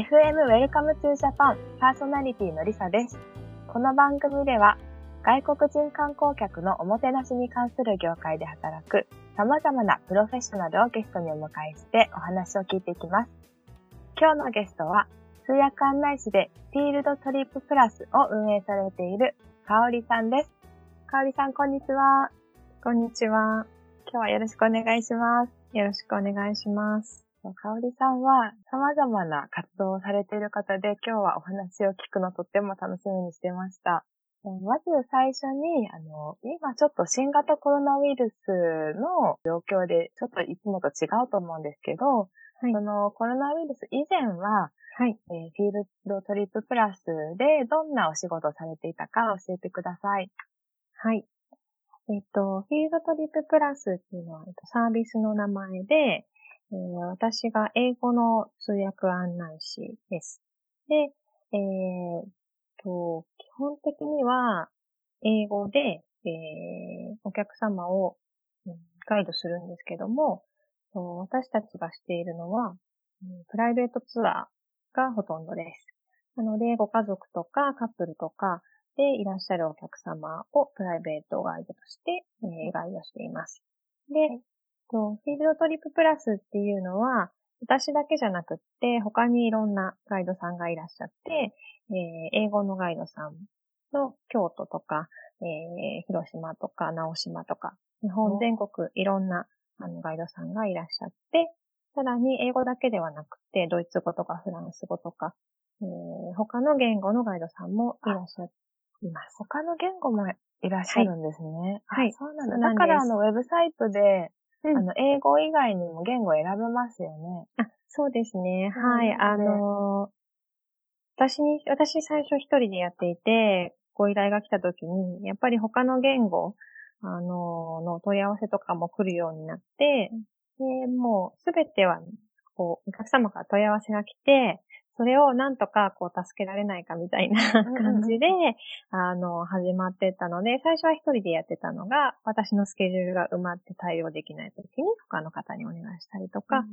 FM Welcome to Japan パーソナリティのりさです。この番組では外国人観光客のおもてなしに関する業界で働く様々なプロフェッショナルをゲストにお迎えしてお話を聞いていきます。今日のゲストは通訳案内士でフィールドトリッププラスを運営されているかおりさんです。かおりさん、こんにちは。こんにちは。今日はよろしくお願いします。よろしくお願いします。かおりさんは様々な活動をされている方で、今日はお話を聞くのとっても楽しみにしてました。まず最初に、あの、今ちょっと新型コロナウイルスの状況で、ちょっといつもと違うと思うんですけど、はい、そのコロナウイルス以前は、はい、えー、フィールドトリッププラスでどんなお仕事をされていたか教えてください。はい。えっと、フィールドトリッププラスっていうのは、えっと、サービスの名前で、えー、私が英語の通訳案内士です。で、えー、と、基本的には英語で、えー、お客様をガイドするんですけども、私たちがしているのは、プライベートツアーがほとんどです。なので、ご家族とかカップルとかでいらっしゃるお客様をプライベートガイドとして、えー、ガイドしています。で、と、フィールドトリッププラスっていうのは、私だけじゃなくって、他にいろんなガイドさんがいらっしゃって、えー、英語のガイドさんの京都とか、えー、広島とか直島とか、日本全国いろんなあのガイドさんがいらっしゃって、さらに英語だけではなくて、ドイツ語とかフランス語とか、えー、他の言語のガイドさんもいらっしゃいます。他の言語もいらっしゃるんですね。はい。そうなんだ。だからあの、ウェブサイトで、うん、あの、英語以外にも言語選べますよね。あ、そうですね。はい。あの私に、私最初一人でやっていて、ご依頼が来た時に、やっぱり他の言語、あのの問い合わせとかも来るようになって、で、もうすべては、こう、お客様から問い合わせが来て、それをなんとかこう助けられないかみたいな感じで、あの、始まってたので、最初は一人でやってたのが、私のスケジュールが埋まって対応できない時に他の方にお願いしたりとか、うん、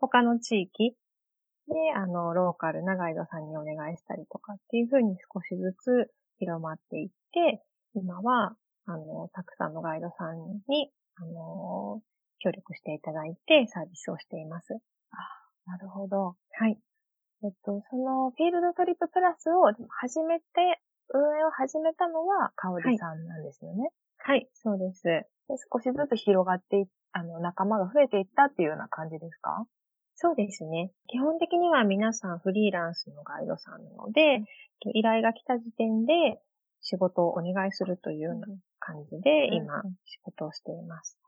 他の地域で、あの、ローカルなガイドさんにお願いしたりとかっていう風に少しずつ広まっていって、今は、あの、たくさんのガイドさんに、あの、協力していただいてサービスをしています。あ、なるほど。はい。えっと、そのフィールドトリッププラスを始めて、運営を始めたのは、かおりさんなんですよね。はい、はい、そうですで。少しずつ広がっていあの、仲間が増えていったっていうような感じですか？そうですね。基本的には皆さんフリーランスのガイドさんなので、うん、依頼が来た時点で仕事をお願いするというような感じで、今、仕事をしています。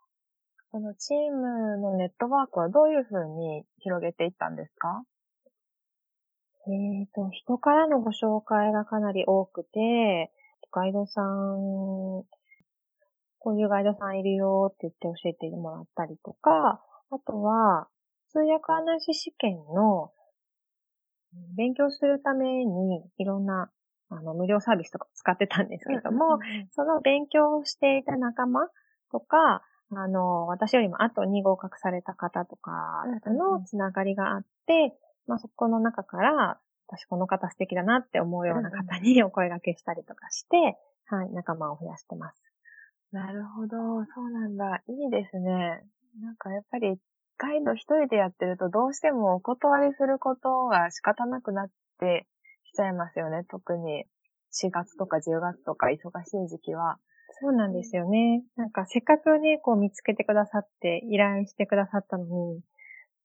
そのチームのネットワークはどういうふうに広げていったんですか？えっ、ー、と、人からのご紹介がかなり多くて、ガイドさん、こういうガイドさんいるよって言って教えてもらったりとか、あとは、通訳案内士試験の勉強するためにいろんなあの無料サービスとか使ってたんですけども、その勉強をしていた仲間とか、あの、私よりもあと2合格された方とかのつながりがあって、まあ、そこの中から、私この方素敵だなって思うような方にお声掛けしたりとかして、はい、仲間を増やしてます。なるほど。そうなんだ。いいですね。なんかやっぱり、ガイド一人でやってるとどうしてもお断りすることが仕方なくなってきちゃいますよね。特に4月とか10月とか忙しい時期は。そうなんですよね。なんかせっかくね、こう見つけてくださって依頼してくださったのに、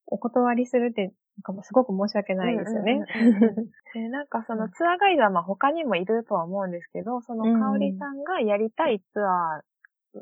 お断りするってなんかすごく申し訳ないですよね。でなんかそのツアーガイドはまあ他にもいるとは思うんですけど、その香里さんがやりたいツア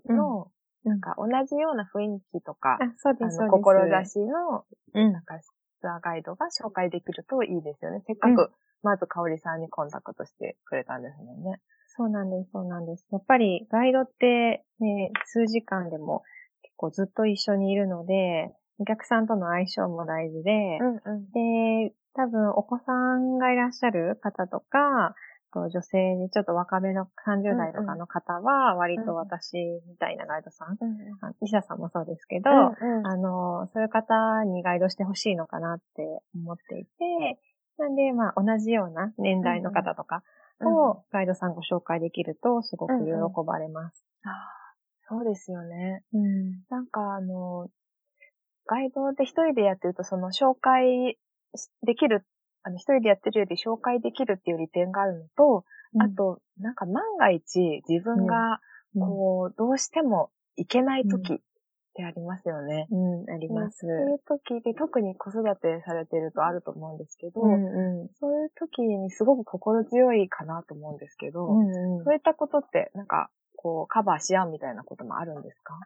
ーの、なんか同じような雰囲気とか、うん、そうです、志の、なんかツアーガイドが紹介できるといいですよね。せっかく、まず香里さんにコンタクトしてくれたんですもんね。そうなんです、そうなんです。やっぱりガイドってね、数時間でも結構ずっと一緒にいるので、お客さんとの相性も大事で、うんうん、で、多分お子さんがいらっしゃる方とか、女性にちょっと若めの30代とかの方は、割と私みたいなガイドさん、うんうん、医者さんもそうですけど、うんうん、あの、そういう方にガイドしてほしいのかなって思っていて、なんで、まあ、同じような年代の方とかをガイドさんご紹介できると、すごく喜ばれます。ああ、そうですよね。うん、なんか、あの、ガイドで一人でやってると、その紹介できる、あの、一人でやってるより紹介できるっていう利点があるのと、うん、あと、なんか万が一自分が、こう、どうしてもいけない時ってありますよね。うん、あります。そういう時で、特に子育てされてるとあると思うんですけど、うんうん、そういう時にすごく心強いかなと思うんですけど、うんうん、そういったことって、なんか、こう、カバーし合うみたいなこともあるんですか？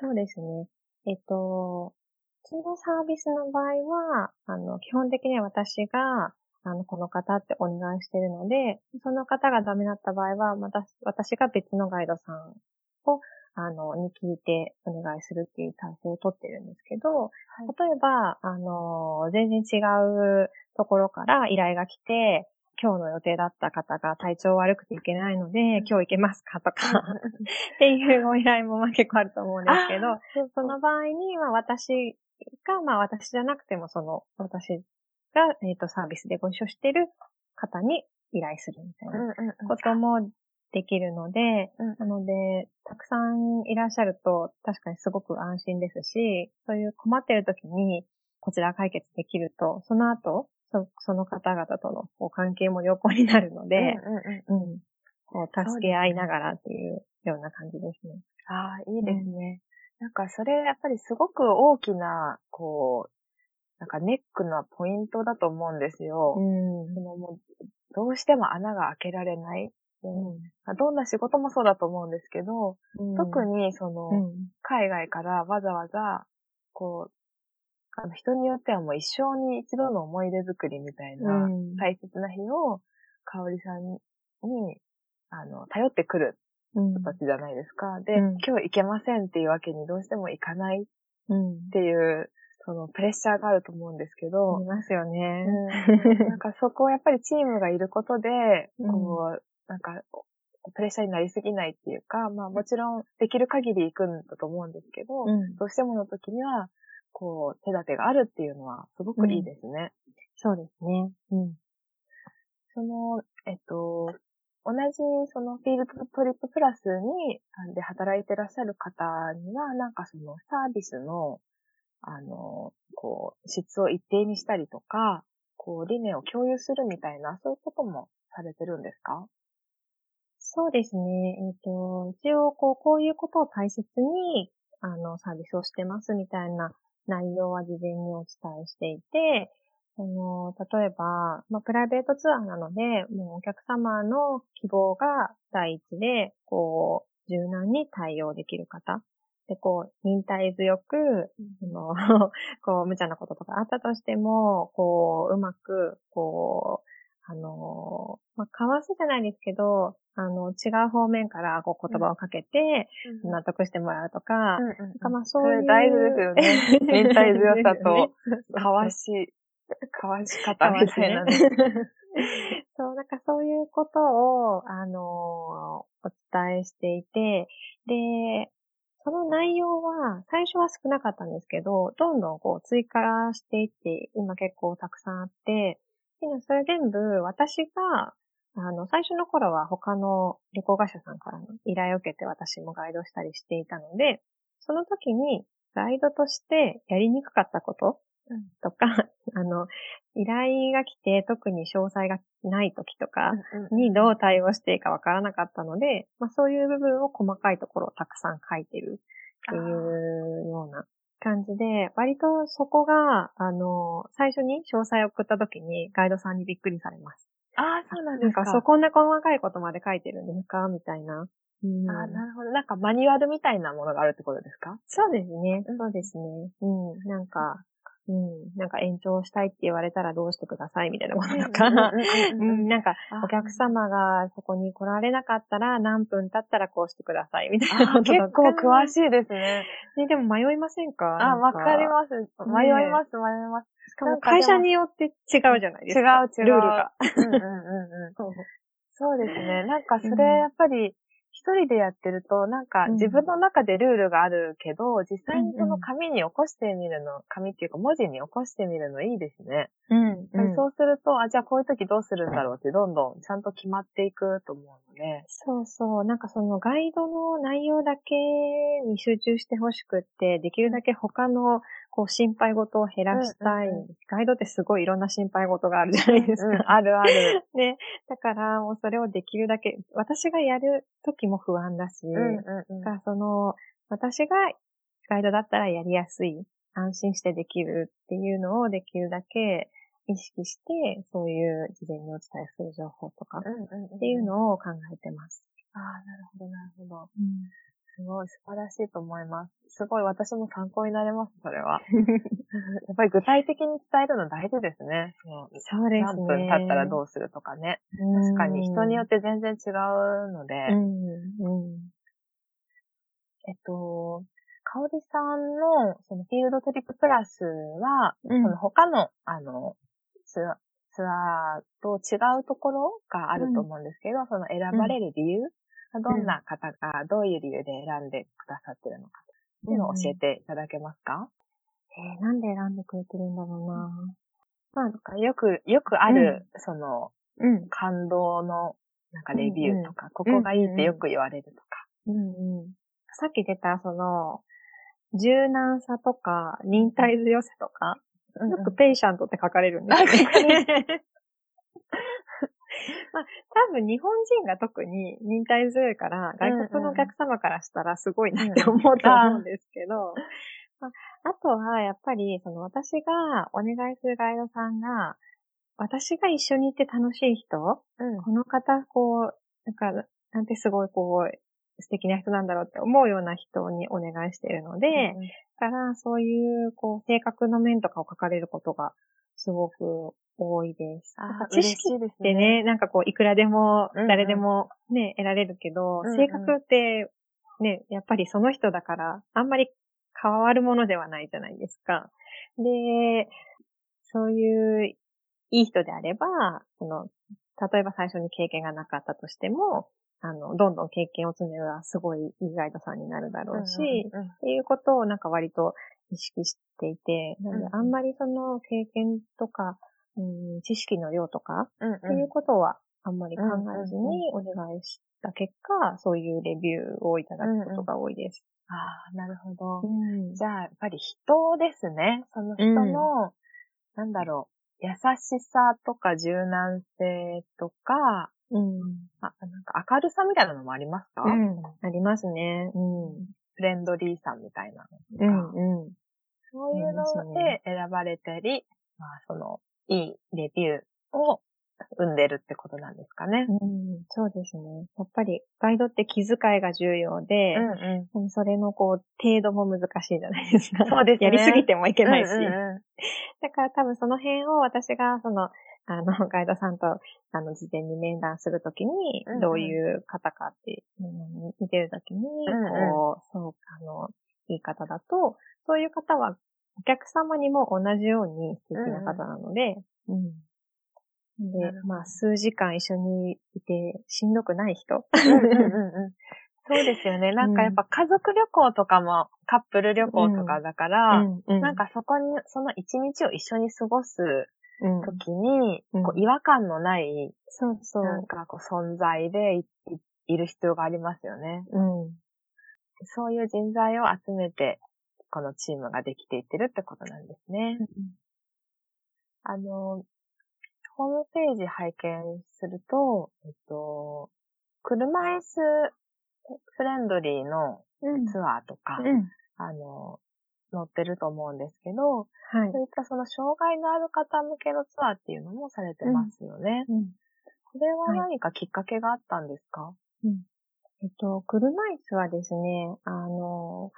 そうですね。えっと、うちのサービスの場合は、あの、基本的には私が、あの、この方ってお願いしてるので、その方がダメだった場合は、また、私が別のガイドさんを、あの、に聞いてお願いするっていう体制をとってるんですけど、はい、例えば、あの、全然違うところから依頼が来て、今日の予定だった方が体調悪くていけないので、今日行けますかとか っていうご依頼もまあ結構あると思うんですけど、その場合に、まあ私が、まあ私じゃなくてもその、私が、えっ、ー、と、サービスでご一緒してる方に依頼するみたいなこともできるので、なので、たくさんいらっしゃると確かにすごく安心ですし、そういう困ってる時にこちら解決できると、その後、そその方々とのこう関係も良好になるので、うん、うん、こう助け合いながらっていうような感じですね。ああ、いいですね。うん、なんかそれやっぱりすごく大きな、こう、なんかネックなポイントだと思うんですよ。うん、そのもうどうしても穴が開けられない。うん、どんな仕事もそうだと思うんですけど、うん、特にその、海外からわざわざ、こう、あの人によってはもう一生に一度の思い出作りみたいな大切な日を、かおりさんに、あの、頼ってくる人たちじゃないですか。で、今日行けませんっていうわけにどうしても行かないっていう、そのプレッシャーがあると思うんですけど。いますよね。うん、なんかそこをやっぱりチームがいることで、こう、なんか、プレッシャーになりすぎないっていうか、まあもちろんできる限り行くんだと思うんですけど、うん、どうしてもの時には、こう、手立てがあるっていうのはすごくいいですね。うん、そうですね。うん。その、えっと、同じそのフィールドトリッププラスに、で働いてらっしゃる方には、なんかそのサービスの、あの、こう、質を一定にしたりとか、こう、理念を共有するみたいな、そういうこともされてるんですか？そうですね。えっ、ー、と、一応、こう、こういうことを大切に、あの、サービスをしてますみたいな内容は事前にお伝えしていて、あの、例えば、まあ、プライベートツアーなので、もうお客様の希望が第一で、こう、柔軟に対応できる方。で、こう、忍耐強く、うん、の こう、無茶なこととかあったとしても、こう、うまく、こう、あの、まあ、かわすじゃないですけど、あの、違う方面からこう言葉をかけて、納得してもらうとか、うんうんかまあそういう。大事ですよね。忍耐強さと、かわし、かわし方みたいな、ね。そう、なんかそういうことを、あの、お伝えしていて、で、その内容は、最初は少なかったんですけど、どんどんこう追加していって、今結構たくさんあって、それ全部私が、あの、最初の頃は他の旅行会社さんからの依頼を受けて私もガイドしたりしていたので、その時にガイドとしてやりにくかったこと とか、あの、依頼が来て特に詳細がない時とかにどう対応していいかわからなかったので、まあそういう部分を細かいところをたくさん書いてるっていうような感じで、割とそこが、あの、最初に詳細を送った時にガイドさんにびっくりされます。ああ、そうなんですか。なんか、そこんな細かいことまで書いてるんですかみたいな。うん、あなるほど。なんかマニュアルみたいなものがあるってことですか？そうですね。そうですね。うん。なんか、うん、なんか延長したいって言われたらどうしてくださいみたいなこととか、うん、なんかお客様がそこに来られなかったら何分経ったらこうしてくださいみたいなこと結構詳しいですね。ねでも迷いませんか？あ、わかります。迷います、迷います。しかも会社によって違うじゃないですか。違う違う。ルールが。うんうんうんうん。そうですね。なんかそれやっぱり、一人でやってると、なんか自分の中でルールがあるけど、実際にその紙に起こしてみるの、紙っていうか文字に起こしてみるのいいですね。うん、うん。そうすると、あ、じゃあこういう時どうするんだろうってどんどんちゃんと決まっていくと思うので。そうそう。なんかそのガイドの内容だけに集中してほしくって、できるだけ他のこう心配事を減らしたい。うんうんガイドってすごいいろんんな心配事があるじゃないですか。うん、あるある。ね。だからもうそれをできるだけ、私がやる時も不安だし、うんうんうんだからその、私がガイドだったらやりやすい、安心してできるっていうのをできるだけ意識して、そういう事前にお伝えする情報とかっうんうんうんていうのを考えてます。ああ、なるほど、なるほど。すごい素晴らしいと思います。すごい私も参考になれます、それは。やっぱり具体的に伝えるの大事ですね。そうですね。何分経ったらどうするとかね。確かに人によって全然違うので、うん、うん。えっと、かおりさんのそのフィールドトリッププラスは、うんその他の、あの、ツアーツアーと違うところがあると思うんですけど、その選ばれる理由、どんな方がどういう理由で選んでくださってるのかっていうのを教えていただけますか、えーなんで選んでくれてるんだろうな。まあ、なんかよく、よくある、その、うん。感動の、なんかレビューとか、ここがいいってよく言われるとか。うんうん。さっき出た、その、柔軟さとか、忍耐強さとか、よくペイシャントって書かれるんですよあ書かね。まあ、多分日本人が特に忍耐強いから、外国のお客様からしたらすごいなって思うと思うんですけど、まあ、あとはやっぱり、その私がお願いするガイドさんが、私が一緒に行って楽しい人、うん。この方、こう、なんか、なんてすごいこう、素敵な人なんだろうって思うような人にお願いしているので、うん。だから、そういう、こう、性格の面とかを書かれることがすごく多いです。あ知識いですってね、なんかこう、いくらでもうんうん、誰でもね、得られるけど、うんうん。性格って、ね、やっぱりその人だから、あんまり変わるものではないじゃないですか。で、そういう、いい人であれば、その、例えば最初に経験がなかったとしても、あの、どんどん経験を積めばすごいいいガイドさんになるだろうし、うんうんっていうことをなんか割と意識していて、なのでうん。あんまりその経験とか、うん、知識の量とかうんっていうことはあんまり考えずにお願いした結果、そういうレビューをいただくことが多いです。ああ、なるほど。うんじゃあ、やっぱり人ですね。その人の、なんだろう、優しさとか柔軟性とか、うん。あ、なんか明るさみたいなのもありますか、うん。ありますね。うん。フレンドリーさみたいなのとか、うん。うん。そういうのねで選ばれたり、まあ、その、いいレビューを生んでるってことなんですかね。うん、そうですね。やっぱりガイドって気遣いが重要で、うんうん。それのこう、程度も難しいじゃないですか。そうですねやりすぎてもいけないし。うんうんうんだから多分その辺を私が、その、あの、ガイドさんと、あの、事前に面談するときにどういう方かって、うん見てるときに、んうんこう、そう、あの、いい方だと、そういう方は、お客様にも同じように素敵な方なので、うん。でまあ、数時間一緒にいて、しんどくない人。そうですよね。なんかやっぱ家族旅行とかもカップル旅行とかだから、うんうんなんかそこに、その一日を一緒に過ごすうん、時に、うんこう違和感のない、そうそう。なんかこう存在でいる必要がありますよね。うん。そういう人材を集めて、このチームができていってるってことなんですね。あの、ホームページ拝見すると、えっと、車椅子フレンドリーのうん。ツアーとか、うん。あの、載ってると思うんですけど、はいそう。いったその障害のある方向けのツアーっていうのもされてますよね。うん。これは何かきっかけがあったんですか、えっと、車椅子はですね、あの、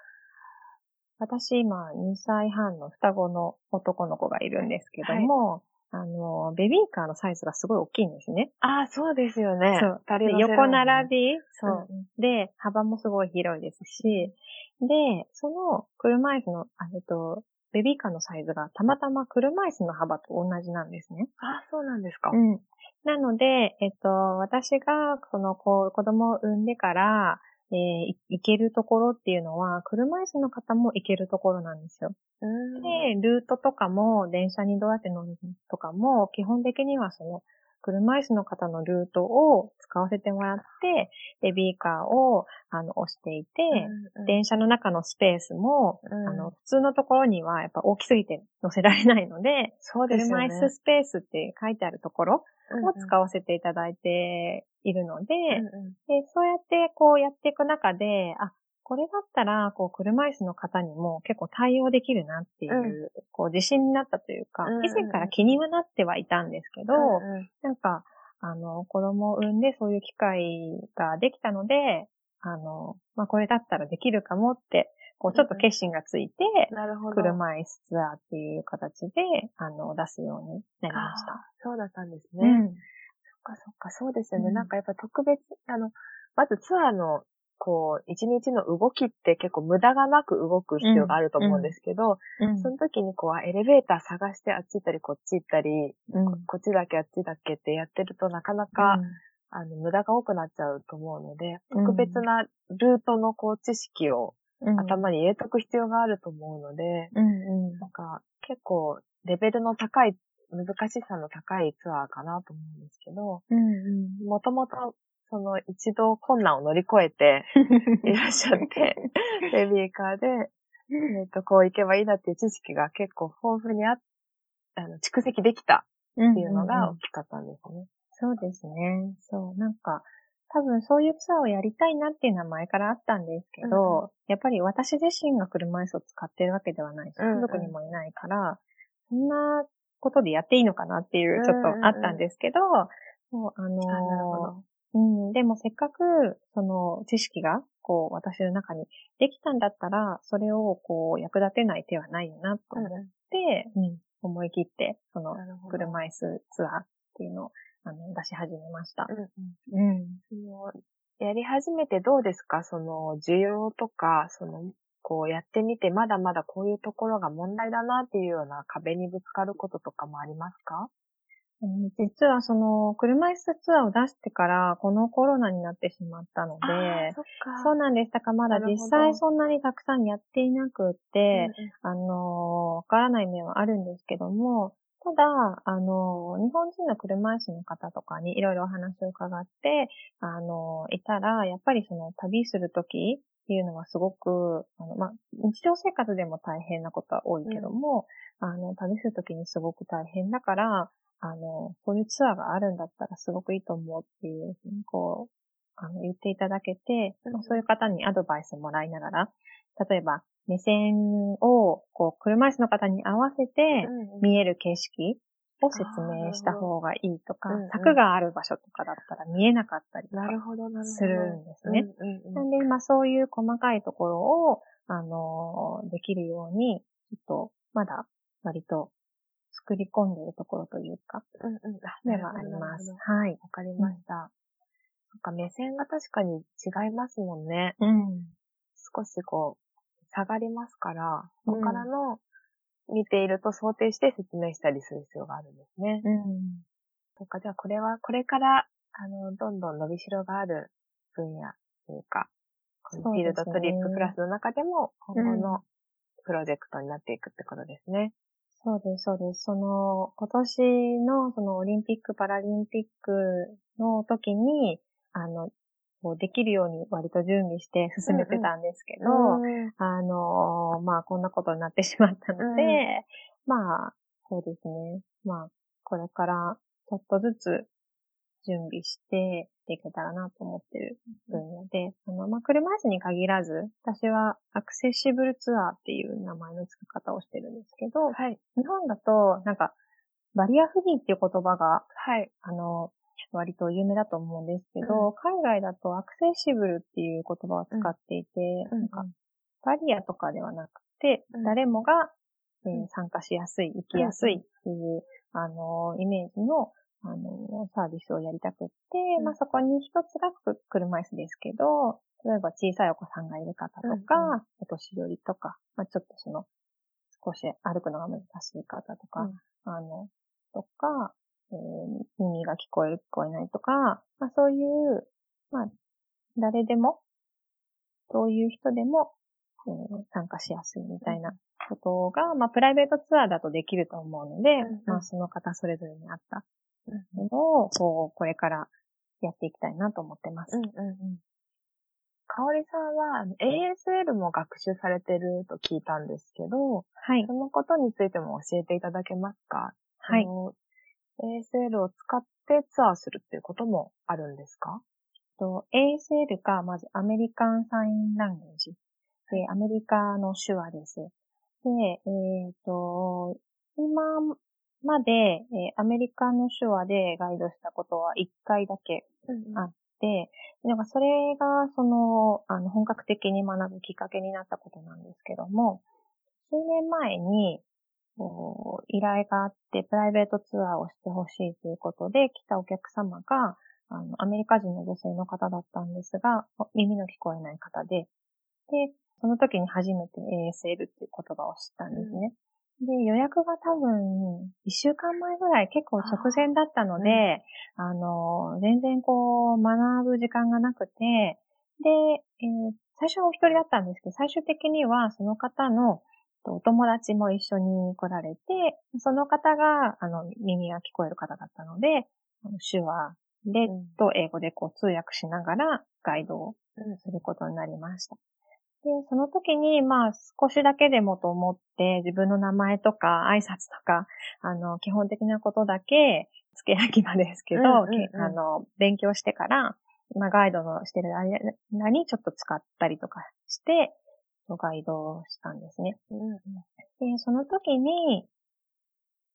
私今2歳半の双子の男の子がいるんですけども、あの、ベビーカーのサイズがすごい大きいんですね。ああ、そうですよね。そう。横並び、そう、うんで、幅もすごい広いですし、で、その車椅子の、あえっと、ベビーカーのサイズがたまたま車椅子の幅と同じなんですね。ああ、そうなんですか。うん。なので、えっと、私が、その、こう、子供を産んでから、えー、行けるところっていうのは、車椅子の方も行けるところなんですよ。で、ルートとかも、電車にどうやって乗るとかも、基本的にはその、車椅子の方のルートを使わせてもらって、ベビーカーをあの押していて、うんうん、電車の中のスペースも、うん、あの普通のところにはやっぱ大きすぎて乗せられないので、そうですね、車椅子スペースって書いてあるところを使わせていただいているので、うんうん、でそうやってこうやっていく中で、あ、これだったら、こう、車椅子の方にも結構対応できるなっていう、うん、こう、自信になったというか、以前から気にはなってはいたんですけど、うんうん、なんか、あの、子供を産んでそういう機会ができたので、あの、まあ、これだったらできるかもって、こう、ちょっと決心がついて。車椅子ツアーっていう形で、あの、出すようになりました。そうだったんですね。うん、そっかそっか、そうですよね。うん、なんかやっぱ特別、あの、まずツアーのこう、一日の動きって結構無駄がなく動く必要があると思うんですけど、うんうん、その時にこう、エレベーター探してあっち行ったりこっち行ったり、うん、こっちだけあっちだけってやってるとなかなか、あの、無駄が多くなっちゃうと思うので、特別なルートのこう、知識を頭に入れとく必要があると思うので、なんか結構レベルの高い難しさの高いツアーかなと思うんですけど、もともとその一度困難を乗り越えて いらっしゃって、ベビーカーで、えっ、ー、と、こう行けばいいなっていう知識が結構豊富にああの、蓄積できたっていうのが大きかったんですね。うんうんうん、そうですね。そう、なんか、多分そういうツアーをやりたいなっていうのは前からあったんですけど、うん、やっぱり私自身が車椅子を使ってるわけではないし、家族にもいないから、そんなことでやっていいのかなっていうちょっとあったんですけど、そうあのうん、でもせっかく、その知識が、こう、私の中にできたんだったら、それを、こう、役立てない手はないよな、と思って、うん、思い切って、その、車椅子ツアーっていうのを、あの、出し始めました。うん、うん。その、やり始めてどうですか？その、需要とか、その、こうやってみて、まだまだこういうところが問題だなっていうような壁にぶつかることとかもありますか？実はその、車椅子ツアーを出してから、このコロナになってしまったので、そそうなんです。だからまだ実際そんなにたくさんやっていなくって、あの、わからない面はあるんですけども、ただ、あの、日本人の車椅子の方とかにいろいろお話を伺って、あの、いたら、やっぱりその旅するときっていうのはすごく、あの、まあ、日常生活でも大変なことは多いけども、うん、あの、旅するときにすごく大変だから、あの、こういうツアーがあるんだったらすごくいいと思うっていうふうに、こう、あの、言っていただけて、うん、そういう方にアドバイスもらいながら、例えば、目線を、こう、車椅子の方に合わせて見える景色を説明した方がいいとか、柵がある場所とかだったら見えなかったりとかするんですね。なんで、まあそういう細かいところを、あの、できるように、ちょっと、まだ割と作り込んでいるところというか、うんうん。ではあります。はい。わかりました。なんか目線が確かに違いますもんね。うん。少しこう、下がりますから、そこからの見ていると想定して説明したりする必要があるんですね。うん。そっか、じゃあこれは、これから、あの、どんどん伸びしろがある分野というか、フィールドトリップクラスの中でも今後のプロジェクトになっていくってことですね。そうです、そうです。その、今年のそのオリンピック、パラリンピックの時に、あの、こうできるように割と準備して進めてたんですけど、うんうん、あの、まあ、こんなことになってしまったので、うん、まあ、そうですね。まあ、これからちょっとずつ準備していけたらなと思ってる分野で、あの、まあ、車椅子に限らず、私はアクセシブルツアーっていう名前の付け方をしてるんですけど、はい、日本だと、なんか、バリアフリーっていう言葉が、はい、あの、割と有名だと思うんですけど、うん、海外だとアクセシブルっていう言葉を使っていて、うん、なんか、バリアとかではなくて、うん、誰もが、えー、参加しやすい、生きやすいっていう、あの、イメージのあの、サービスをやりたくって、うん、まあそこに一つが車椅子ですけど、例えば小さいお子さんがいる方とか、うんうん、お年寄りとか、まあちょっとその、少し歩くのが難しい方とか、うん、あの、とか、えー、耳が聞こえる聞こえないとか、まあそういう、まあ誰でも、どういう人でも、えー参加しやすいみたいなことが、まあプライベートツアーだとできると思うので、うんうん。まあその方それぞれに合ったを、こう、これからやっていきたいなと思ってます。うんうんうん。かおりさんは ASL も学習されてると聞いたんですけど、はいそ。のことについても教えていただけますか？はい。ASL を使ってツアーするっていうこともあるんですか？と ASL が、まずアメリカンサインランゲージ。で、アメリカの手話です。で、えっ、と、今まで、えーアメリカの手話でガイドしたことは1回だけうんあで、なんかそれが、その、あの、本格的に学ぶきっかけになったことなんですけども、数年前に、こう依頼があって、プライベートツアーをしてほしいということで、来たお客様が、あの、アメリカ人の女性の方だったんですが、耳の聞こえない方で、で、その時に初めて ASL っていう言葉を知ったんですね。で、予約が多分、一週間前ぐらい結構直前だったので、あの、全然こう、学ぶ時間がなくて、で、えー最初はお一人だったんですけど、最終的にはその方のとお友達も一緒に来られて、その方が、あの、耳が聞こえる方だったので、手話で、うん。と英語でこう通訳しながらガイドをうん。することになりました。で、その時に、まあ、少しだけでもと思って、自分の名前とか挨拶とか、あの、基本的なことだけ、付け焼き場ですけど、うんうんうんけあの、勉強してから、まあ、ガイドのしてる間にちょっと使ったりとかして、ガイドをしたんですね。うんうんで、その時に、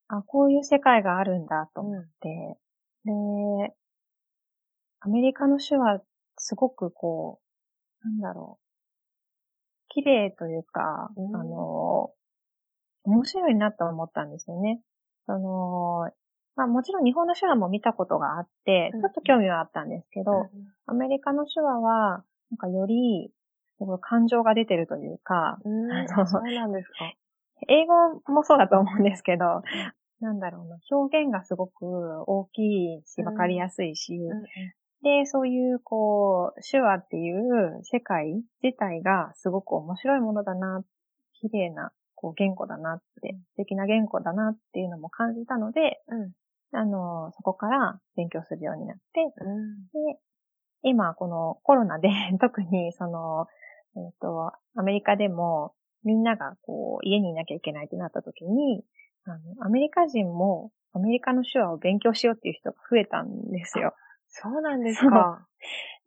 あ、こういう世界があるんだと思って、で、アメリカの手話、すごくこう、なんだろう、綺麗というか、うんあの、面白いなと思ったんですよね。その、まあもちろん日本の手話も見たことがあって、うんちょっと興味はあったんですけど、アメリカの手話は、なんかより、すごい感情が出てるというか、うん。そうなんですか。英語もそうだと思うんですけど、なんだろうな、表現がすごく大きいし、うんわかりやすいし、うんで、そういう、こう、手話っていう世界自体がすごく面白いものだな、綺麗な、こう、言語だなって、素敵な言語だなっていうのも感じたので、うんあの、そこから勉強するようになって、うんで、今、このコロナで、特に、その、えっ、と、アメリカでも、みんなが、こう、家にいなきゃいけないってなった時に、あの、アメリカ人も、アメリカの手話を勉強しようっていう人が増えたんですよ。そうなんですか。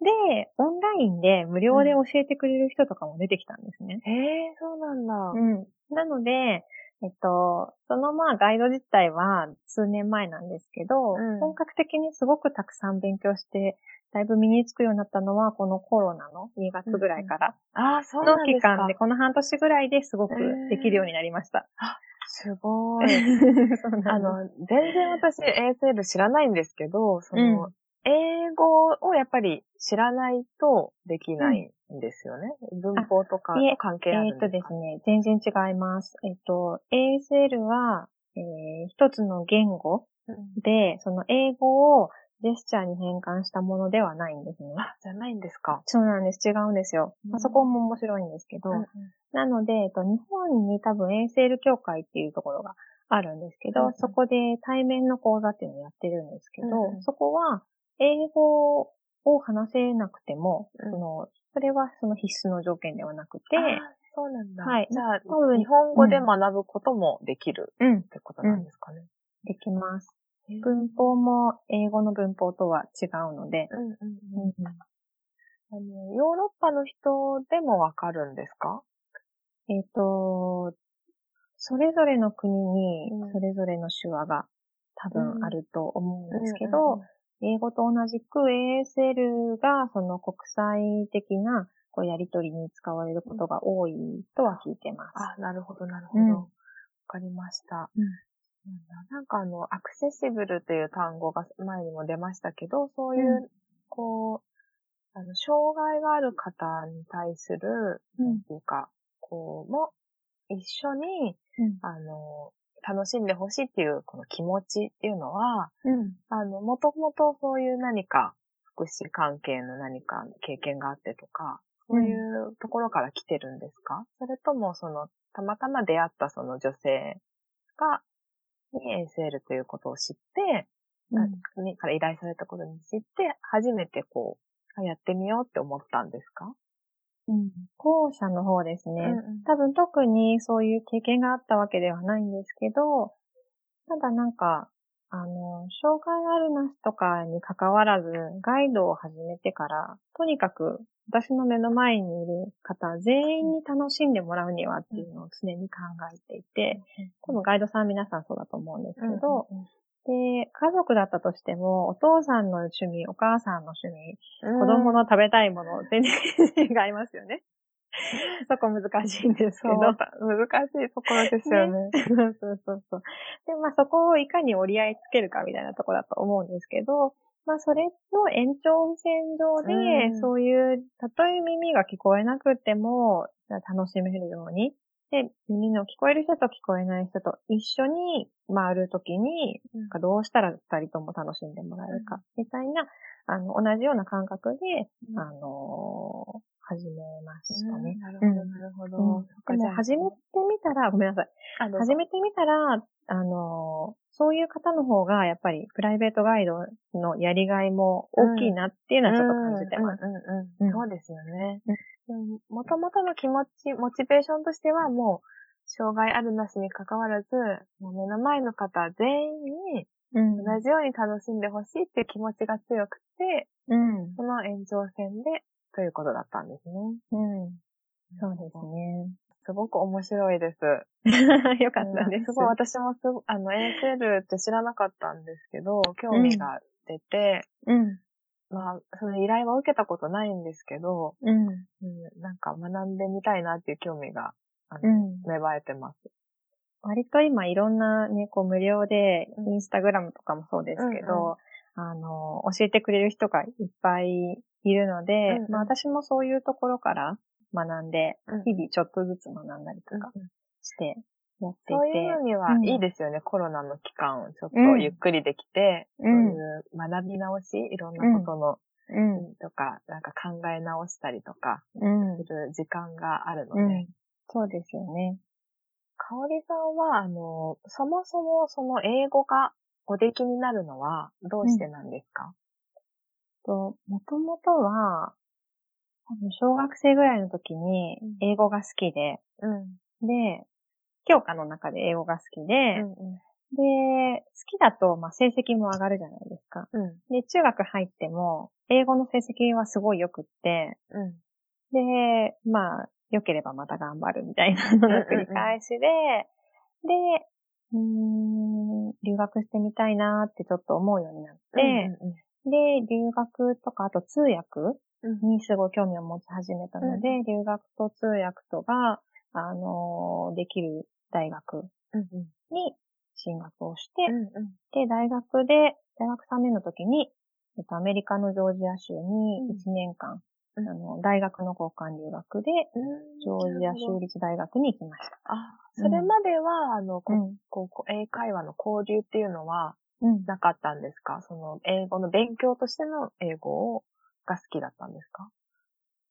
で、オンラインで無料で教えてくれる人とかも出てきたんですね。へえ、そうなんだ。うん。なので、えっと、そのまあガイド自体は数年前なんですけど、うん本格的にすごくたくさん勉強して、だいぶ身につくようになったのは、このコロナの2月ぐらいからああ、そうのなんですか。期間で、この半年ぐらいですごくできるようになりました。すごい。あの、全然私 ASL 知らないんですけど、その、うん英語をやっぱり知らないとできないんですよね。文法とか関係あるえっとんですか？ですね、全然違います。えっと、ASL は、えー一つの言語うんで、その英語をジェスチャーに変換したものではないんですね。あ、じゃないんですか。そうなんです。違うんですよ。うんまあ、そこも面白いんですけど、うんうんなので、えっと、日本に多分 ASL 協会っていうところがあるんですけど、うんうんそこで対面の講座っていうのをやってるんですけど、うんうんそこは英語を話せなくても、うん。そのそれはその必須の条件ではなくて、そうなんだ。はい。じゃあ、多分日本語で学ぶこともできるうん、ってことなんですかね。できます。うん文法も英語の文法とは違うので、うんうんううんあの、ヨーロッパの人でもわかるんですか？えっ、と、それぞれの国にうん。それぞれの手話が多分あると思うんですけうんど、英語と同じく ASL がその国際的なこうやりとりに使われることが多いとは聞いてます。あ、なるほど、なるほど。うんわかりました。うんうんなんかあの、アクセシブルという単語が前にも出ましたけど、そういう、うこう、あの、障害がある方に対する、うんなんていうか、こう、も、一緒に、うんあの、楽しんでほしいっていうこの気持ちっていうのは、うん。あの、もともとそういう何か福祉関係の何か経験があってとか、そういうところから来てるんですか、それともその、たまたま出会ったその女性が、に ASL ということを知って、うん。にから依頼されたことに知って、初めてこう、あやってみようって思ったんですか？うん。後者の方ですね。うん多分特にそういう経験があったわけではないんですけど、ただなんか、あの、障害あるなしとかに関わらず、ガイドを始めてから、とにかく私の目の前にいる方全員に楽しんでもらうにはっていうのを常に考えていて、多分ガイドさん皆さんそうだと思うんですけど、で、家族だったとしても、お父さんの趣味、お母さんの趣味、子供の食べたいもの、全然違いますよね。そこ難しいんですけど。難しいところですよね。そうそうそうそう。で、まあそこをいかに折り合いつけるかみたいなところだと思うんですけど、まあそれの延長線上で、うんそういう、たとえ耳が聞こえなくても、楽しめるように、で、耳の聞こえる人と聞こえない人と一緒に回るときに、なんかどうしたら二人とも楽しんでもらえるか、みたいな、あの、同じような感覚で、うん。あのー始めましたね。なるほど、うん。なるほど。でも始めてみたら、ごめんなさい。始めてみたら、あのーそういう方の方が、やっぱりプライベートガイドのやりがいも大きいなっていうのはちょっと感じてます。うんうんううんんそうですよね。もともとの気持ち、モチベーションとしてはもう、障害あるなしに関わらず、もう目の前の方全員にうん。同じように楽しんでほしいっていう気持ちが強くて、うん。その延長線でということだったんですね。うん。そうですね。すごく面白いです。よかったです。すごい私もすごあの、ASL って知らなかったんですけど、興味が出て、うん。まあ、その依頼は受けたことないんですけど、うん。うん、なんか学んでみたいなっていう興味が、あの、うん。芽生えてます。割と今いろんなね、こう無料で、うんインスタグラムとかもそうですけうんど、あの、教えてくれる人がいっぱいいるので、うんうんまあ私もそういうところから学んで、うん日々ちょっとずつ学んだりとかうんしてやっていて。そういうのにはうんいいですよね、コロナの期間をちょっとうんゆっくりできて、うんそういう学び直し、いろんなことの、うん。とか、なんか考え直したりとか、うん。する時間があるので、うん。そうですよね。かおりさんは、あの、そもそもその英語がおできになるのはどうしてなんですか、と、もともとは、小学生ぐらいの時にうん英語が好きで、うん。で、教科の中で英語が好きで、うんで、好きだと、まあ、成績も上がるじゃないですか。うん。うん。で、中学入っても、英語の成績はすごい良くって、うん。で、まあ、良ければまた頑張るみたいなのの繰り返しで、で、うーん、留学してみたいなってちょっと思うようになって、うんで、留学とか、あと通訳うんにすごい興味を持ち始めたので、留学と通訳とが、あのできる大学うんに進学をして、うんうん。で、大学で、大学3年の時に、えっと、アメリカのジョージア州に1年間、うん。あの、大学の交換留学で、ジョージア州立大学に行きました。あ、それまでは、あの、こうん。ここ英会話の交流っていうのはうん。なかったんですか？その、英語の勉強としての英語を？が好きだったんですか？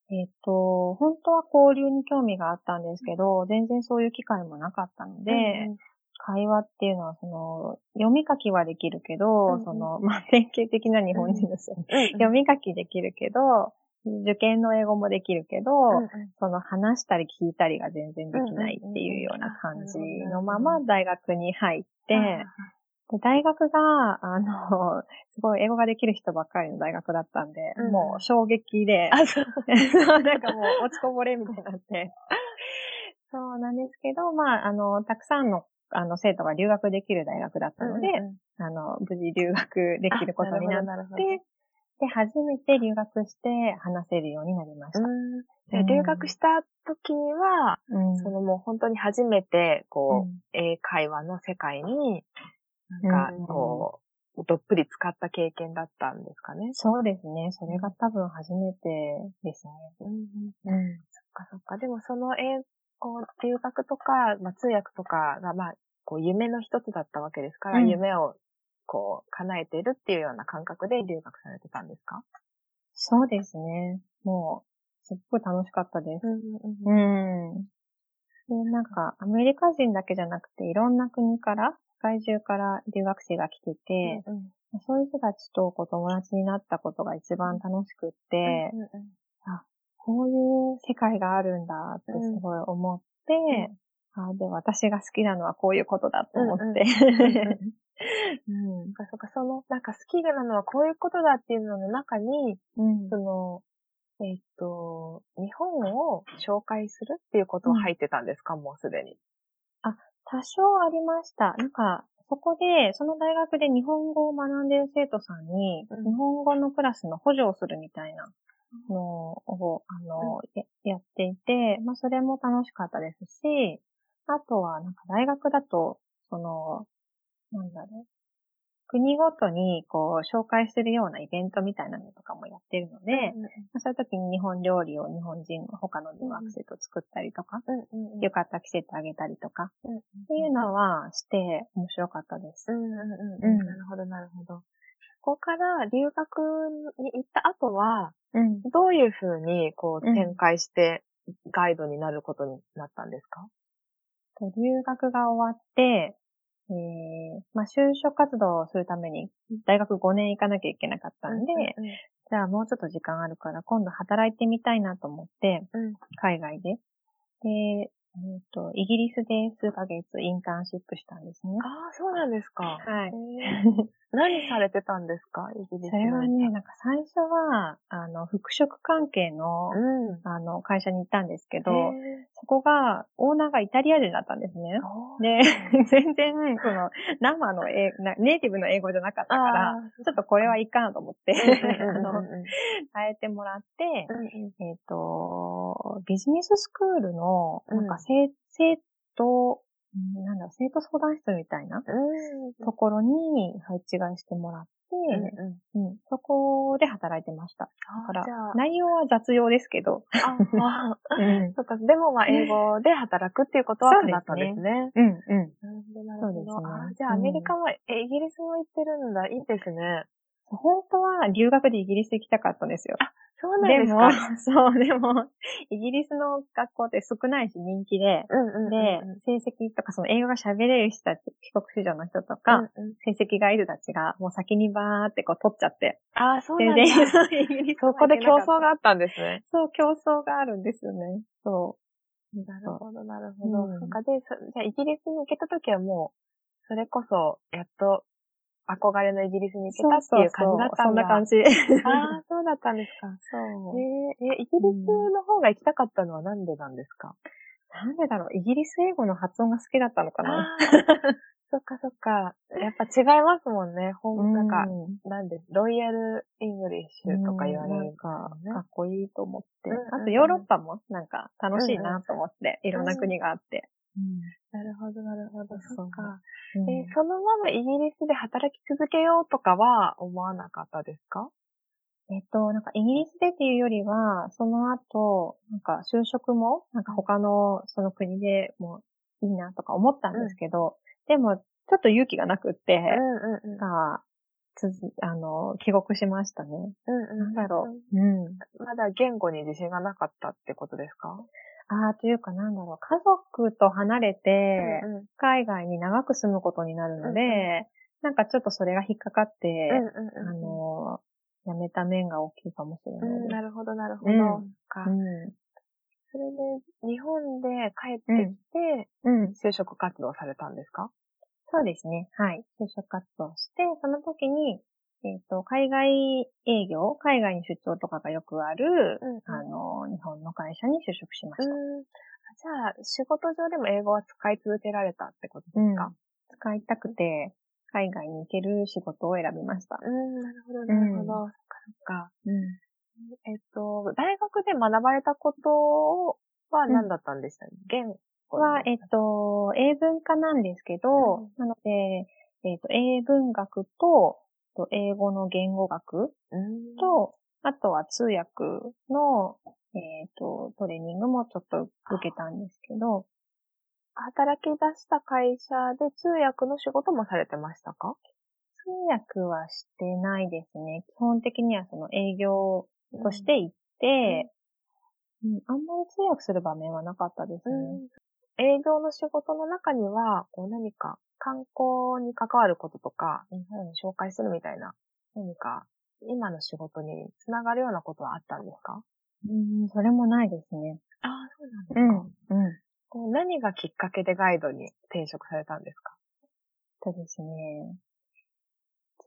えっと、本当は交流に興味があったんですけど、全然そういう機会もなかったので、うん会話っていうのは、その、読み書きはできるけど、うんうん。その、まあ、典型的な日本人ですよね。うん。読み書きできるけど、受験の英語もできるけど、うんうん。その話したり聞いたりが全然できないっていうような感じのまま大学に入って、で大学が、あの、すごい英語ができる人ばっかりの大学だったんで、うん。もう衝撃で、あ、そう。なんかもう落ちこぼれみたいになって。そうなんですけど、まあ、あの、たくさんの、あの、生徒が留学できる大学だったので、うんうんあの、無事留学できることになって、で、初めて留学して話せるようになりました。うん。で留学した時には、うん。そのもう本当に初めて、こう、うん。英会話の世界に、なんか、うんこう、どっぷり使った経験だったんですかね。そうですね。それが多分初めてですね。うんうん。そっかそっか。でもその英語、留学とか、まあ、通訳とかが、まあ、こう、夢の一つだったわけですから、うん夢を、こう、叶えているっていうような感覚で留学されてたんですか？そうですね。もう、すっごい楽しかったです。うんうん。で、なんか、アメリカ人だけじゃなくて、いろんな国から、世界中から留学生が来てて、うんうん。そういう人たちとこう友達になったことが一番楽しくって、うんうんこういう世界があるんだってすごい思って、あで、私が好きなのはこういうことだと思って。そっかそっか、その、なんか好きなのはこういうことだっていうのの中に、うん。その、えっと、日本を紹介するっていうことは入ってたんですか、もうすでに。多少ありました。なんか、そこで、その大学で日本語を学んでいる生徒さんに、うん。日本語のクラスの補助をするみたいなのを、あの、ややっていて、まあ、それも楽しかったですし、あとは、なんか大学だと、その、なんだろう、国ごとに、こう、紹介するようなイベントみたいなのとかもやってるので、うんまあそういう時に日本料理を日本人の他の留学生と作ったりとか、うんうんうんよかったら着せてあげたりとか、うんっていうのはして面白かったです。うんうんうんうんなるほど、なるほど。ここから留学に行った後は、うん。どういうふうにこううん展開してガイドになることになったんですか、と留学が終わって、えー、まあ、就職活動をするために大学5年行かなきゃいけなかったんで、うんじゃあもうちょっと時間あるから今度働いてみたいなと思って、うん海外で。で、えっ、と、イギリスで数ヶ月インターンシップしたんですね。ああ、そうなんですか。はい 何されてたんですか？イギリスそれはね、なんか最初は、あの、服飾関係の、うん。あの、会社に行ったんですけど、そこが、オーナーがイタリア人だったんですね。で、全然、その、生の英なネイティブの英語じゃなかったから、ちょっとこれはいかんと思って、あの、うん変えてもらって、うんうん。えっ、と、ビジネススクールの、なんかうん。生、生徒、うんなんだろう、生徒相談室みたいなうん。ところに配置換えしてもらって、うんうん。うん。そこで働いてました。だから内容は雑用ですけど、あ あ。うん、そっか、でもまあ英語で働くっていうことはそうですね。叶ったんですね。うん、うん。なるじゃあアメリカは、えイギリスも行ってるんだ。いいですね。本当は留学でイギリス行きたかったんですよ。そうなんですか。、そう、でも、イギリスの学校って少ないし人気で、うんうんうんうん。で、成績とかその英語が喋れる人たち、帰国子女の人とか、うんうん成績がいる人たちがもう先にバーってこう取っちゃって、ああ、そうなん全だ。然、イギリスそこで競争が。があったんですね。そう、競争があるんですよね。そう。なるほど、なるほど。うんそっか、で、そじゃあイギリスに行けた時はもう、それこそ、やっと、憧れのイギリスに行けたっていう感じだったんだ。そんな感じ。ああ、そうだったんですか。そう。えー、え、イギリスの方が行きたかったのはなんでなんですか、なんでだろう、イギリス英語の発音が好きだったのかな？そっかそっか。やっぱ違いますもんね。ほん、なんか、うんなんで、ロイヤルイングリッシュとか言われるなんか、かっこいいと思って。うんうんうんあとヨーロッパもなんか楽しいなと思って、いろんな国があって。なるほど、なるほど。そっか。うんえーそのままイギリスで働き続けようとかは思わなかったですか？えっと、なんかイギリスでっていうよりは、その後、なんか就職も、なんか他のその国でもいいなとか思ったんですけど、でもちょっと勇気がなくって、うんうんが、つづあの、帰国しましたね。うんうん。なんだろう。う。うん。まだ言語に自信がなかったってことですか？ああ、というかなんだろう、家族と離れて、うんうん海外に長く住むことになるので、うんなんかちょっとそれが引っかかって、うんうんうんあの、やめた面が大きいかもしれうないです。ん、なるほど、なるほど。うんかうん。それで、日本で帰ってきて、うん。就職活動されたんですか？そうですね。はい。就職活動して、その時に、えっ、と、海外営業、海外に出張とかがよくある、うんうんあの、日本の会社に就職しました。うん。じゃあ、仕事上でも英語は使い続けられたってことでうんすか使いたくて、海外に行ける仕事を選びました。うん、なるほど、なるほど。そっかそっか。うん。えっと、大学で学ばれたことは何だったんでした、言語は、えっと、英文科なんですけど、うんなので、えっと、英文学と、と英語の言語学うん。と、あとは通訳の、えっと、トレーニングもちょっと受けたんですけど、働き出した会社で通訳の仕事もされてましたか？通訳はしてないですね。基本的にはその営業として行って、うん、うん、あんまり通訳する場面はなかったですね。うん、営業の仕事の中には、こう何か観光に関わることとか、日本を紹介するみたいな、何か今の仕事につながるようなことはあったんですか？うん、それもないですね。ああ、そうなんですか。うん。うん。こう何がきっかけでガイドに転職されたんですか？そうですね。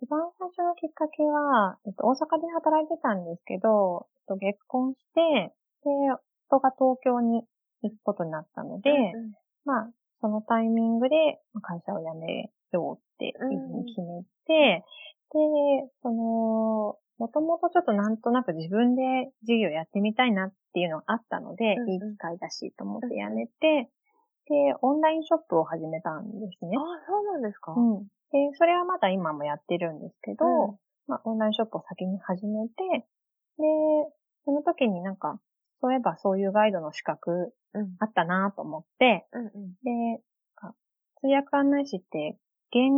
一番最初のきっかけは、えっと、大阪で働いてたんですけど、えっと、結婚して、で、夫が東京に行くことになったので、うんうん、まあ、そのタイミングで会社を辞めようっていうふうに決めて、うん、で、その、もともとちょっとなんとなく自分で事業やってみたいなっていうのがあったので、うんうん、いい機会だしと思って辞めて、で、オンラインショップを始めたんですね。ああ、そうなんですかうん。で、それはまだ今もやってるんですけど、うん、まあ、オンラインショップを先に始めて、で、その時になんか、そういえばそういうガイドの資格あったなと思って、うんうん、で、通訳案内士って言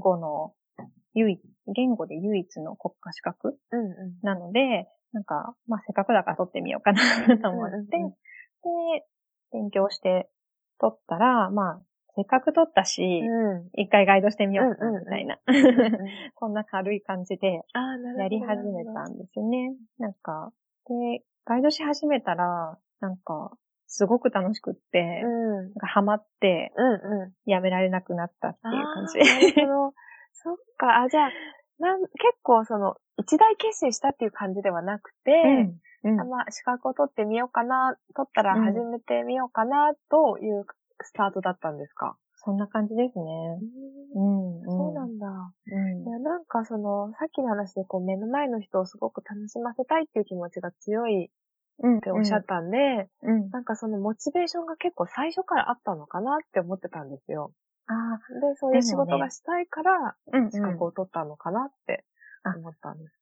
語の唯一、言語で唯一の国家資格、うんうん、なので、なんか、まあ、せっかくだから取ってみようかなと思って、うんうん、で、勉強して取ったら、まあ、せっかく取ったし、うん、一回ガイドしてみようかな、みたいな。そんな軽い感じで、やり始めたんですよね。なんか、で、ガイドし始めたら、なんか、すごく楽しくって、うん、なんかハマって、うんうん、やめられなくなったっていう感じ。なるほど。そっか、あ、じゃあ、なん結構その、一大決心したっていう感じではなくて、うんうん、まあ、資格を取ってみようかな、取ったら始めてみようかな、というスタートだったんですか、そんな感じですね。うん、そうなんだ。うん、いやなんかその、さっきの話でこう目の前の人をすごく楽しませたいっていう気持ちが強いっておっしゃったんで、うん、なんかそのモチベーションが結構最初からあったのかなって思ってたんですよ。ああ。で、そういう仕事がしたいから、資格を取ったのかなって思ったんです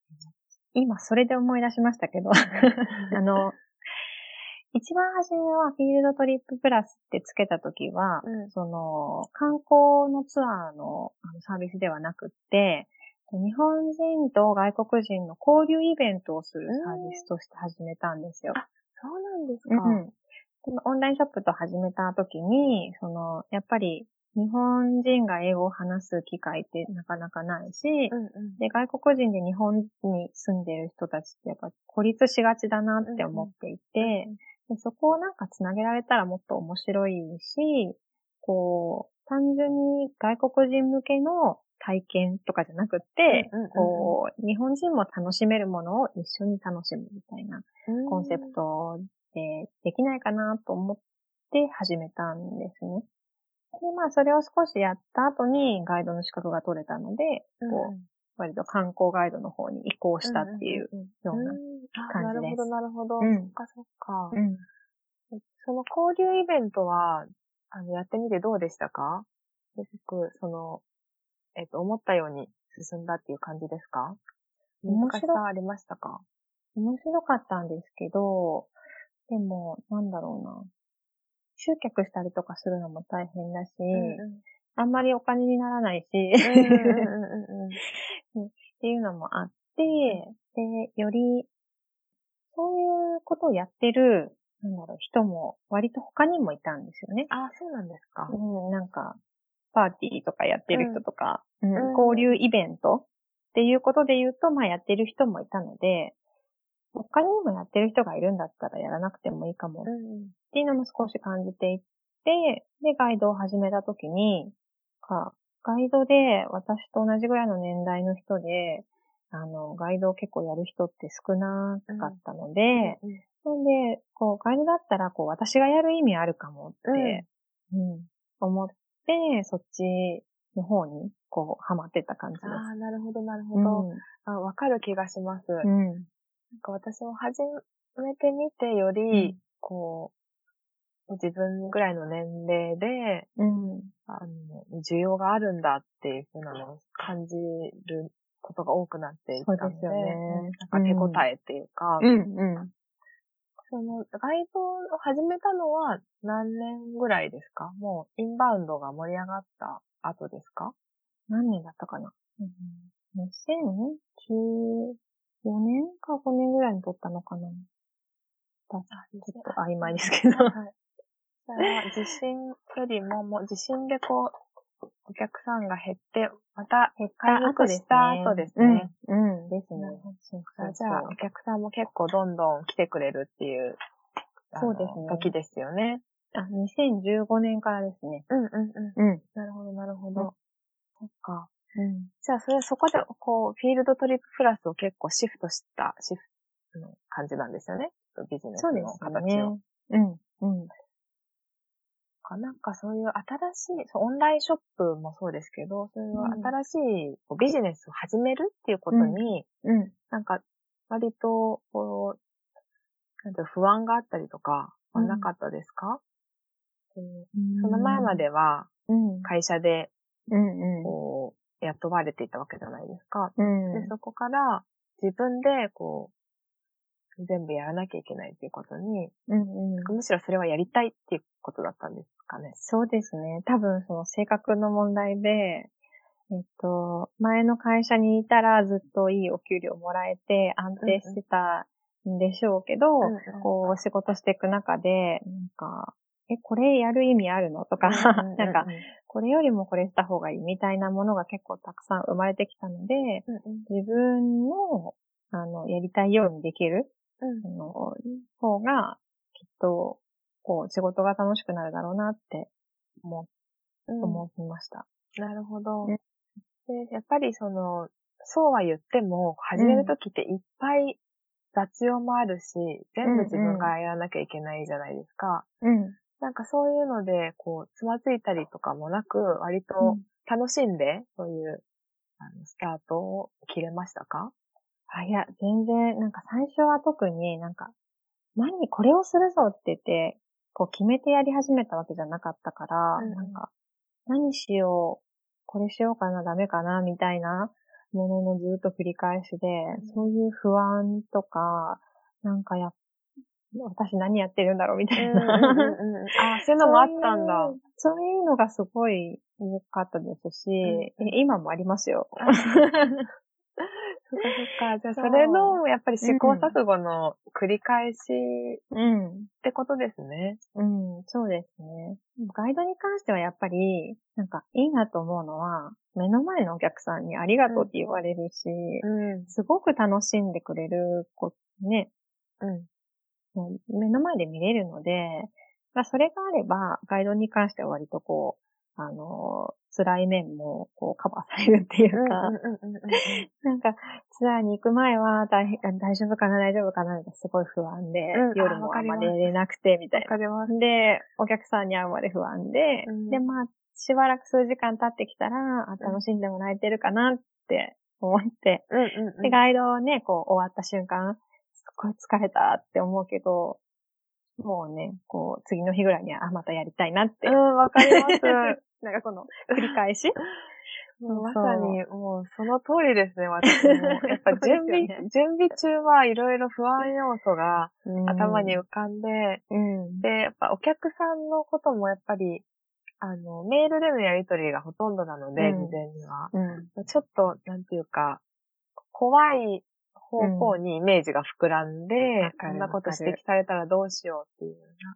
今、それで思い出しましたけど、あの、一番初めはフィールドトリッププラスってつけたときは、うん、その、観光のツアーのサービスではなくって、日本人と外国人の交流イベントをするサービスとして始めたんですよ。あ、そうなんですか。うん、オンラインショップと始めた時に、その、やっぱり日本人が英語を話す機会ってなかなかないし、うんうん、で外国人で日本に住んでる人たちってやっぱ孤立しがちだなって思っていて、うんうん、でそこをなんかつなげられたらもっと面白いし、こう、単純に外国人向けの体験とかじゃなくって、うんうんうん、こう、日本人も楽しめるものを一緒に楽しむみたいなコンセプトでできないかなと思って始めたんですね。で、まあ、それを少しやった後にガイドの資格が取れたので、うん、こう、割と観光ガイドの方に移行したっていうような感じです。なるほど、なるほど。うん、そっか、そっか。うん、その交流イベントは、あの、やってみてどうでしたか？すごく、その、えっ、と、思ったように進んだっていう感じですか？難しさありましたか？面白かったんですけど、でも、なんだろうな。集客したりとかするのも大変だし、うんうん、あんまりお金にならないし、っていうのもあって、で、より、そういうことをやってる、なんだろう、人も割と他にもいたんですよね。あ、そうなんですか。うん、なんか、パーティーとかやってる人とか、うん、交流イベントっていうことで言うと、まあやってる人もいたので、他にもやってる人がいるんだったらやらなくてもいいかもっていうのも少し感じていって、で、ガイドを始めたときに、か、ガイドで私と同じぐらいの年代の人で、あの、ガイドを結構やる人って少なかったので、うんうん、で、こう、ガイドだったら、こう、私がやる意味あるかもって、うん、うん、思って、そっちの方に、こう、ハマってた感じです。ああ、なるほど、なるほど。あわかる気がします。うん。なんか私も始めてみてより、こう、自分ぐらいの年齢で、うん、あの、需要があるんだっていうふうなのを感じることが多くなっていったので、ですよね。なんか手応えっていうか、うん、うん、その、ガイドを始めたのは何年ぐらいですか？もう、インバウンドが盛り上がった後ですか？何年だったかな、うん、?2014 年か5年ぐらいに撮ったのかな？ちょっと曖昧ですけど。はい。じゃあ、地震よりも、もう地震でこう、お客さんが減って、また回復した後ですね。うん、うん、ですね。じゃあ、お客さんも結構どんどん来てくれるっていう、そうですね。時ですよね。あ、2015年からですね。うんうんうん。うん。なるほど、なるほど。そっか。うん。じゃあ、それ、そこで、こう、フィールドトリッププラスを結構シフトした、シフトの感じなんですよね。ビジネスの形を。そうですね。うん。うん。かなんかそういう新しい、オンラインショップもそうですけど、そういう新しいビジネスを始めるっていうことに、うん、なんか割と、こう、なんて不安があったりとか、はなかったですか、うん、その前までは、会社で、こう、雇われていたわけじゃないですか。うん、でそこから自分で、こう、全部やらなきゃいけないっていうことに、うんうん、むしろそれはやりたいっていうことだったんですかね。そうですね。多分その性格の問題で、えっと、前の会社にいたらずっといいお給料もらえて安定してたんでしょうけど、うんうん、こう仕事していく中で、なんか、え、これやる意味あるの？とか、なんか、これよりもこれした方がいいみたいなものが結構たくさん生まれてきたので、うんうん、自分の、あの、やりたいようにできるうん、の方が、きっと、こう、仕事が楽しくなるだろうなって思、うん、思いました。なるほど。で、やっぱりその、そうは言っても、始めるときっていっぱい雑用もあるし、全部自分がやらなきゃいけないじゃないですか。うん。なんかそういうので、こう、つまずいたりとかもなく、割と楽しんで、そういう、あの、スタートを切れましたか？あ、いや、全然、なんか最初は特になんか、何これをするぞって言って、こう決めてやり始めたわけじゃなかったから、うん、なんか、何しよう、これしようかな、ダメかな、みたいなもののずっと繰り返しで、うん、そういう不安とか、なんかや、私何やってるんだろうみたいな。あ、そういうのもあったんだ。そういうのがすごい多かったですし、うん、今もありますよ。そっかそっか。じゃあ、それの、やっぱり試行錯誤の繰り返し、うん。ってことですね。うん、そうですね。ガイドに関してはやっぱり、なんか、いいなと思うのは、目の前のお客さんにありがとうって言われるし、うん、すごく楽しんでくれる子、ね。うん。目の前で見れるので、それがあれば、ガイドに関しては割とこう、あの、辛い面もこうカバーされるっていうか、なんかツアーに行く前は大大丈夫かな大丈夫かなってすごい不安で、うん、夜もあんまり寝れなくてみたいな。で、お客さんに会うまで不安で、うん、で、まあ、しばらく数時間経ってきたら、あ楽しんでもらえてるかなって思って、で、ガイドをね、こう終わった瞬間、すっごい疲れたって思うけど、もうね、こう、次の日ぐらいには、あ、またやりたいなって。うん、わかります。なんかこの繰り返し まさに、もうその通りですね、私も。やっぱ 準備、ね、準備中はいろいろ不安要素が頭に浮かんで、うん、で、やっぱお客さんのこともやっぱり、あの、メールでのやりとりがほとんどなので、うん、事前には、うん。ちょっと、なんていうか、怖い方向にイメージが膨らんで、こんなこと指摘されたらどうしようっていうような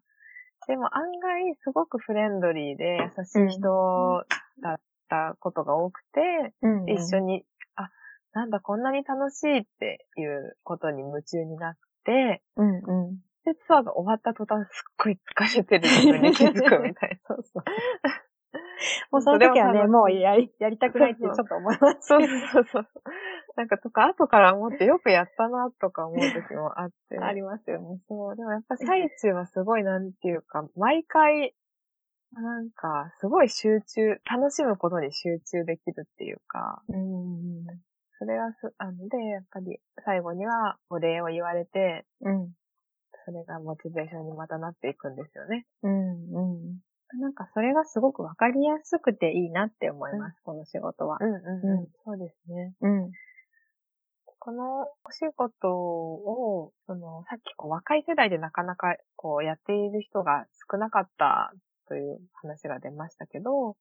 でも案外すごくフレンドリーで優しい人だったことが多くて、うんうん、一緒に、あ、なんだこんなに楽しいっていうことに夢中になって、うんうん、で、ツアーが終わった途端すっごい疲れてる自分に 気づくみたいな。そうそう。もうその時はね、もうやり、やりたくないってちょっと思います。そうそうそう。なんかとか、後から思ってよくやったなとか思う時もあって。ありますよね。そう。でもやっぱ最中はすごいなんていうか、毎回、なんか、すごい集中、楽しむことに集中できるっていうか、うん。それがす、あので、やっぱり最後にはお礼を言われて、うん。それがモチベーションにまたなっていくんですよね。うん、うん。なんかそれがすごくわかりやすくていいなって思います、うん、この仕事は。うんうんうん。そうですね。うん。このお仕事を、その、さっきこう若い世代でなかなかこうやっている人が少なかったという話が出ましたけど、うん。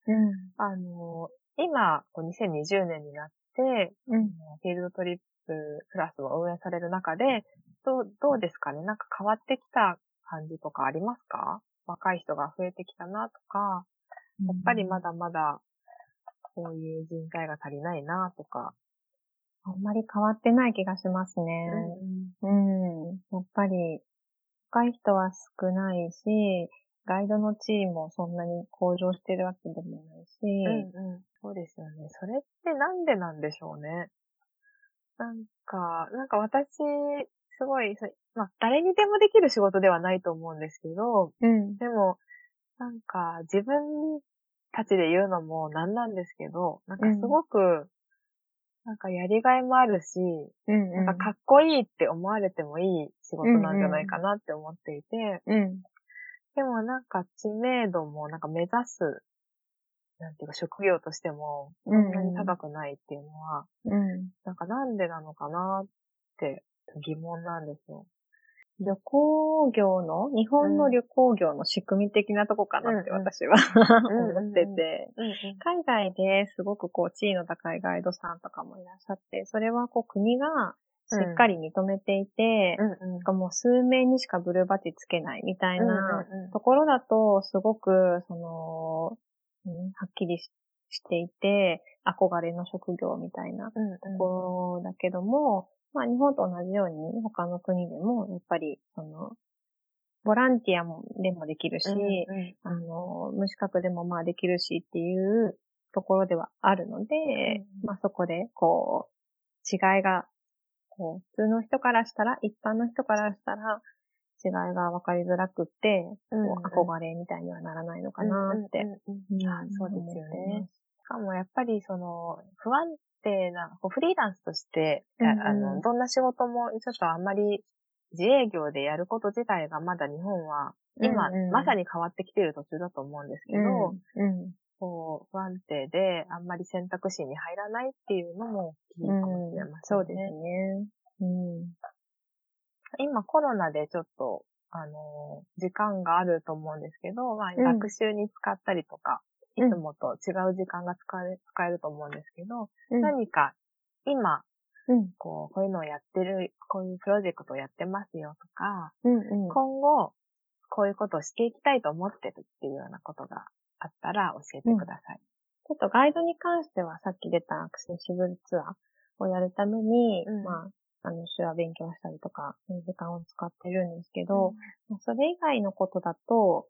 あの、今、こう2020年になって、うん。フィールドトリッププラスを運営される中で、どう、どうですかね？なんか変わってきた感じとかありますか？若い人が増えてきたなとか、やっぱりまだまだ、こういう人材が足りないなとか。あんまり変わってない気がしますね。うん。やっぱり、若い人は少ないし、ガイドの地位もそんなに向上してるわけでもないし、うんうん。そうですよね。それってなんでなんでしょうね。なんか、なんか私、すごい、そまあ、誰にでもできる仕事ではないと思うんですけど、うん。でも、なんか、自分たちで言うのもなんなんですけど、なんかすごく、なんかやりがいもあるし、うん。なんかかっこいいって思われてもいい仕事なんじゃないかなって思っていて、うん。でもなんか知名度もなんか目指す、なんていうか職業としても、そんなに高くないっていうのは、うん。なんかなんでなのかなって疑問なんですよ。旅行業の、日本の旅行業の仕組み的なとこかなってうんうん。私はん思ってて、うん海外ですごくこう地位の高いガイドさんとかもいらっしゃって、それはこう国がしっかり認めていて、うん。もう数名にしかブルーバッジつけないみたいなところだと、すごく、その、うんはっきりししていて、憧れの職業みたいなところだけども、まあ日本と同じように他の国でも、やっぱり、その、ボランティアもでもできるし、うんうん。あの、無資格でもまあできるしっていうところではあるので、うん。まあそこで、こう、違いが、こう、普通の人からしたら、一般の人からしたら、違いが分かりづらくって、うんこう憧れみたいにはならないのかなって。うんうんうんうんあそうですよねかもやっぱりその、不安定な、こうフリーランスとして、うんうんあの、どんな仕事もちょっとあんまり自営業でやること自体がまだ日本は、今、うんうんまさに変わってきている途中だと思うんですけど、うん。うんこう、不安定であんまり選択肢に入らないっていうのも大きいかもしれませんね。そうですね。うん。今コロナでちょっと、あの、時間があると思うんですけど、まあ、うん学習に使ったりとか、いつもと違う時間が使え使えると思うんですけど、うん何か今、うん。こう、こういうのをやってる、こういうプロジェクトをやってますよとか、うん。うん。今後、こういうことをしていきたいと思ってるっていうようなことがあったら教えてください。ちょっとガイドに関してはさっき出たアクセシブルツアーをやるために、うんまあ、あの、手話勉強したりとか、時間を使ってるんですけど、まあそれ以外のことだと、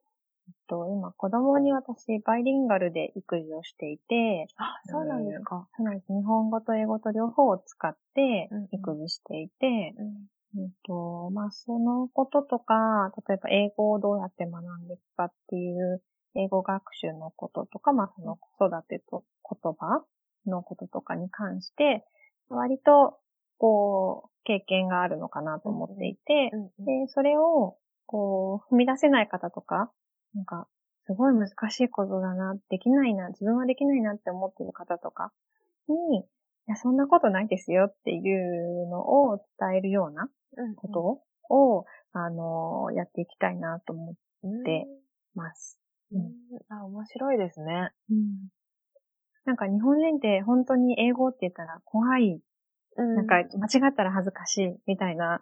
と、今子供に私バイリンガルで育児をしていて、あ、そうなんですか。そうなんです。日本語と英語と両方を使ってうんうん育児していて、うんえっと、まあ、そのこととか、例えば英語をどうやって学んでいくかっていう、英語学習のこととか、まあ、その子育てと言葉のこととかに関して、割と、こう、経験があるのかなと思っていて、うんうんで、それを、こう、踏み出せない方とか、なんか、すごい難しいことだな、できないな、自分はできないなって思ってる方とかに、いや、そんなことないですよっていうのを伝えるようなうんことを、あの、やっていきたいなと思ってます。うん。あ、面白いですね。なんか日本人って本当に英語って言ったら怖い、ななんか間違ったら恥ずかしいみたいな、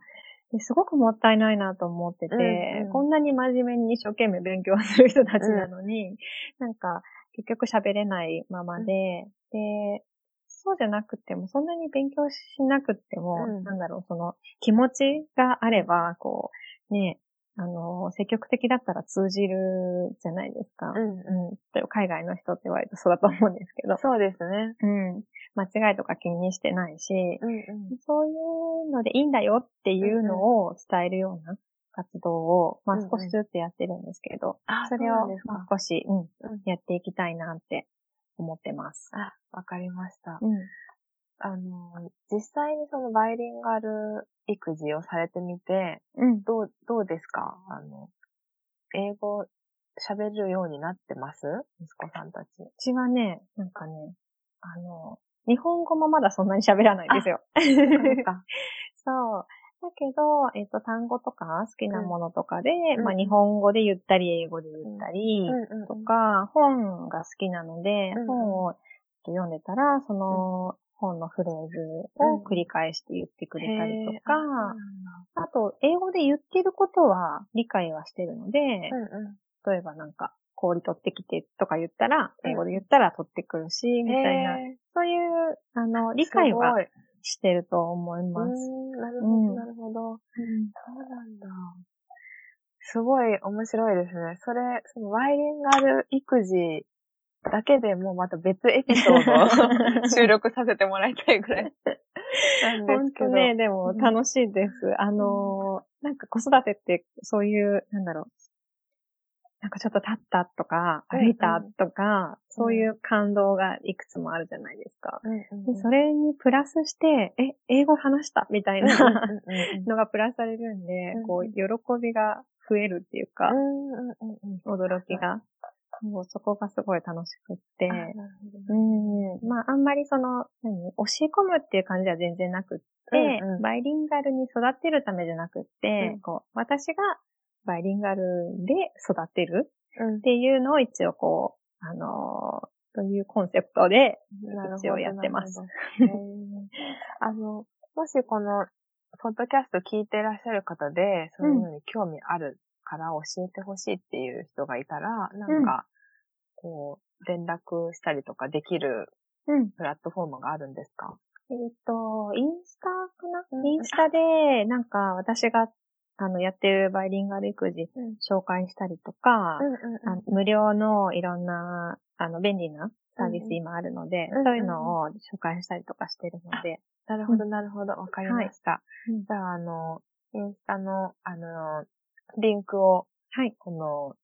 ですごくもったいないなと思ってて、うんうん。こんなに真面目に一生懸命勉強する人たちなのに、なんか結局喋れないままで、で、そうじゃなくても、そんなに勉強しなくても、うん。なんだろう、その気持ちがあれば、こう、ね、あの、積極的だったら通じるじゃないですか。うんうん。例えば海外の人って割とそうだと思うんですけど。そうですね。うん。間違いとか気にしてないし、うんうんそういうのでいいんだよっていうのを伝えるような活動を、まあうんうん少しずつやってるんですけど、あそれをそうなんですかまあ少し、うんうんやっていきたいなって思ってます。あ、わかりました。うん。あの、実際にそのバイリンガル育児をされてみて、うん。どう、どうですか？あの、英語喋るようになってます？息子さんたち。うちはね、なんかね、あの、日本語もまだそんなに喋らないんですよ。そう。だけど、えっと、単語とか好きなものとかで、うんまあ日本語で言ったり、英語で言ったり、うんうんとか、本が好きなので、うん本を読んでたら、その本のフレーズを繰り返して言ってくれたりとか、あそうなんあと、英語で言ってることは理解はしてるので、だうんうん。例えばなんか、氷取ってきてとか言ったら、うん。英語で言ったら取ってくるし、みたいな、そういう、あの、理解はしてると思います。なるほど、うん。なるほど。そうなんだ。すごい面白いですね。それ、そのバイリンガル育児だけでもうまた別エピソードを 収録させてもらいたいぐらいなんです本けど。当ね、でも楽しいです。あのー、なんか子育てってそういう、なんだろう。なんかちょっと立ったとか、うん歩いたとか、そういう感動がいくつもあるじゃないですか。うんうんうん、でそれにプラスして、え、英語話したみたいうんうんなうんうんのがプラスされるんでうん、こう、喜びが増えるっていうかう、んうんうんうん驚きが。もうそこがすごい楽しくって。うん。まあ、あんまりその、何？教え込むっていう感じは全然なくって、うんうん。バイリンガルに育てるためじゃなくって、うん。こう、私がバイリンガルで育てるうん。っていうのを一応こう、あのーというコンセプトで、一応やってます。あの、もしこの、ポッドキャスト聞いていらっしゃる方で、そういうのに興味あるから教えてほしいっていう人がいたら、なんか、こう、連絡したりとかできるうん。プラットフォームがあるんですか？えっ、と、インスタかな、うん。インスタで、なんか私が、あの、やってるバイリンガル育児うん。紹介したりとか、無料のいろんな、あの、便利なサービスうんうん。今あるので、うんうんそういうのを紹介したりとかしてるので、なるほど、なるほど。わかりました。うん。じゃあ、あの、インスタの、あの、リンクを、はい。この、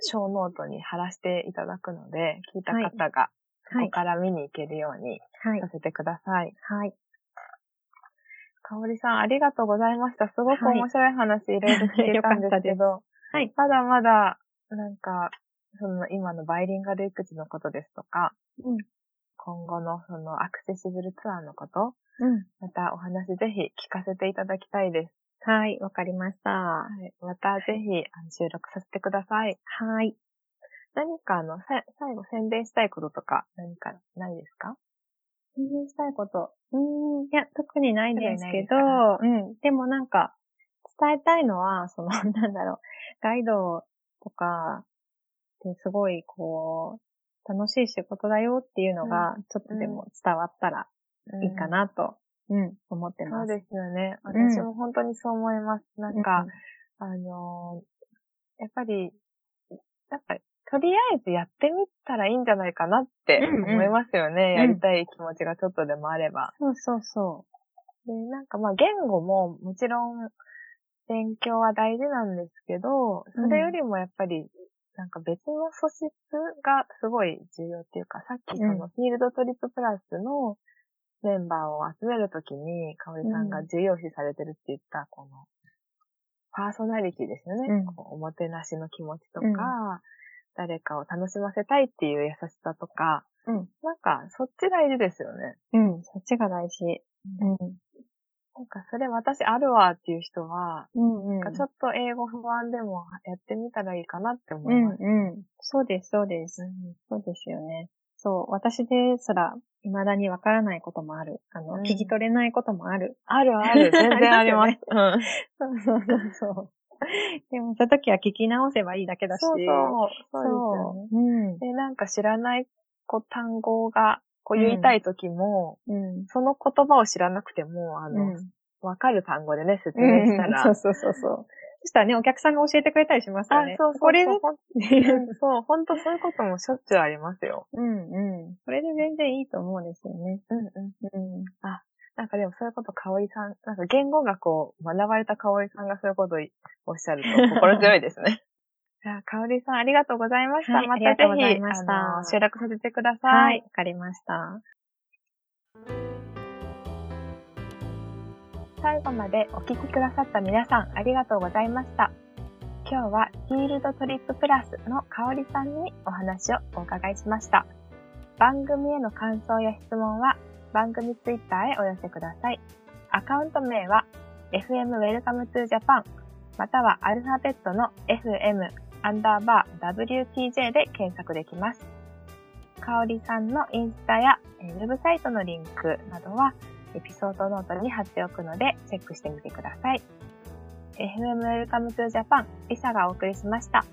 ショーノートに貼らせていただくので、聞いたはい方が、そはい。こから見に行けるようにはいさ。せてください。はい。かおりさん、ありがとうございました。すごくはい面白い話いろいろ聞けたんですけど、はい。まだまだ、なんか、その今のバイリンガル育児のことですとか、うん。今後のそのアクセシブルツアーのこと、うん。またお話ぜひ聞かせていただきたいです。はい。わかりました。はい。またぜひあの収録させてください。はい。何かあの、さ最後宣伝したいこととか何かないですか？宣伝したいこと。うーん。いや、特にないんですけど、うん。でもなんか、伝えたいのは、その、なんだろう、ガイドとか、ってすごい、こう、楽しい仕事だよっていうのが、ちょっとでも伝わったらいいかなと、うん、思ってます。そうですよね。うん私も本当にそう思います。なんか、あのーやっぱり、やっぱり、とりあえずやってみたらいいんじゃないかなってうんうん思いますよね。んやりたい気持ちがちょっとでもあれば。そうそうそで、なんかまあ言語ももちろん勉強は大事なんですけど、それよりもやっぱり、なんか別の素質がすごい重要っていうか、さっきそのフィールドトリッププラスのメンバーを集めるときに、かおりさんが重要視されてるって言った、この、パーソナリティですよね。うんおもてなしの気持ちとか、うん誰かを楽しませたいっていう優しさとか、う。うん。なんかそっち大事ですよね。うん、そっちが大事。うん。なんかそれ私あるわっていう人は、うんうん。なんかちょっと英語不安でもやってみたらいいかなって思うんいます。うん。そうです、そうです。そうですよね。そう、私ですら、未だにわからないこともある。あの、うん聞き取れないこともある。あるある、全然あります。うん。そうそうそうそう。でも、そういう時は聞き直せばいいだけだし。そうそう。そうですよね。そう。うん。で、なんか知らないこう単語がこう言いたい時も、うん。その言葉を知らなくても、あの、わ、かる単語でね、説明したら。そうそうそうそう。そしたらね、お客さんが教えてくれたりしますよね。あそうそうそうこれで、そう、本当そういうこともしょっちゅうありますよ。うんうん。それで全然いいと思うんですよね。うんうん。うん。なんかでもそういうこと、かおりさん、なんか言語学を学ばれたかおりさんがそういうことをおっしゃると心強いですね。じゃあ、かおりさんありがとうございました。はいまありがとうござたぜひ、いましたあの、収録させてくださ。はいい、わかりました。最後までお聞きくださった皆さんありがとうございました。今日はフィールドトリッププラスのかおりさんにお話をお伺いしました。番組への感想や質問は番組ツイッターへお寄せください。アカウント名は FM Welcome to Japan またはアルファベットの FM アンダーバー WTJ で検索できます。かおりさんのインスタやウェブサイトのリンクなどはエピソードノートに貼っておくのでチェックしてみてください。FM Welcome to Japan リサがお送りしました。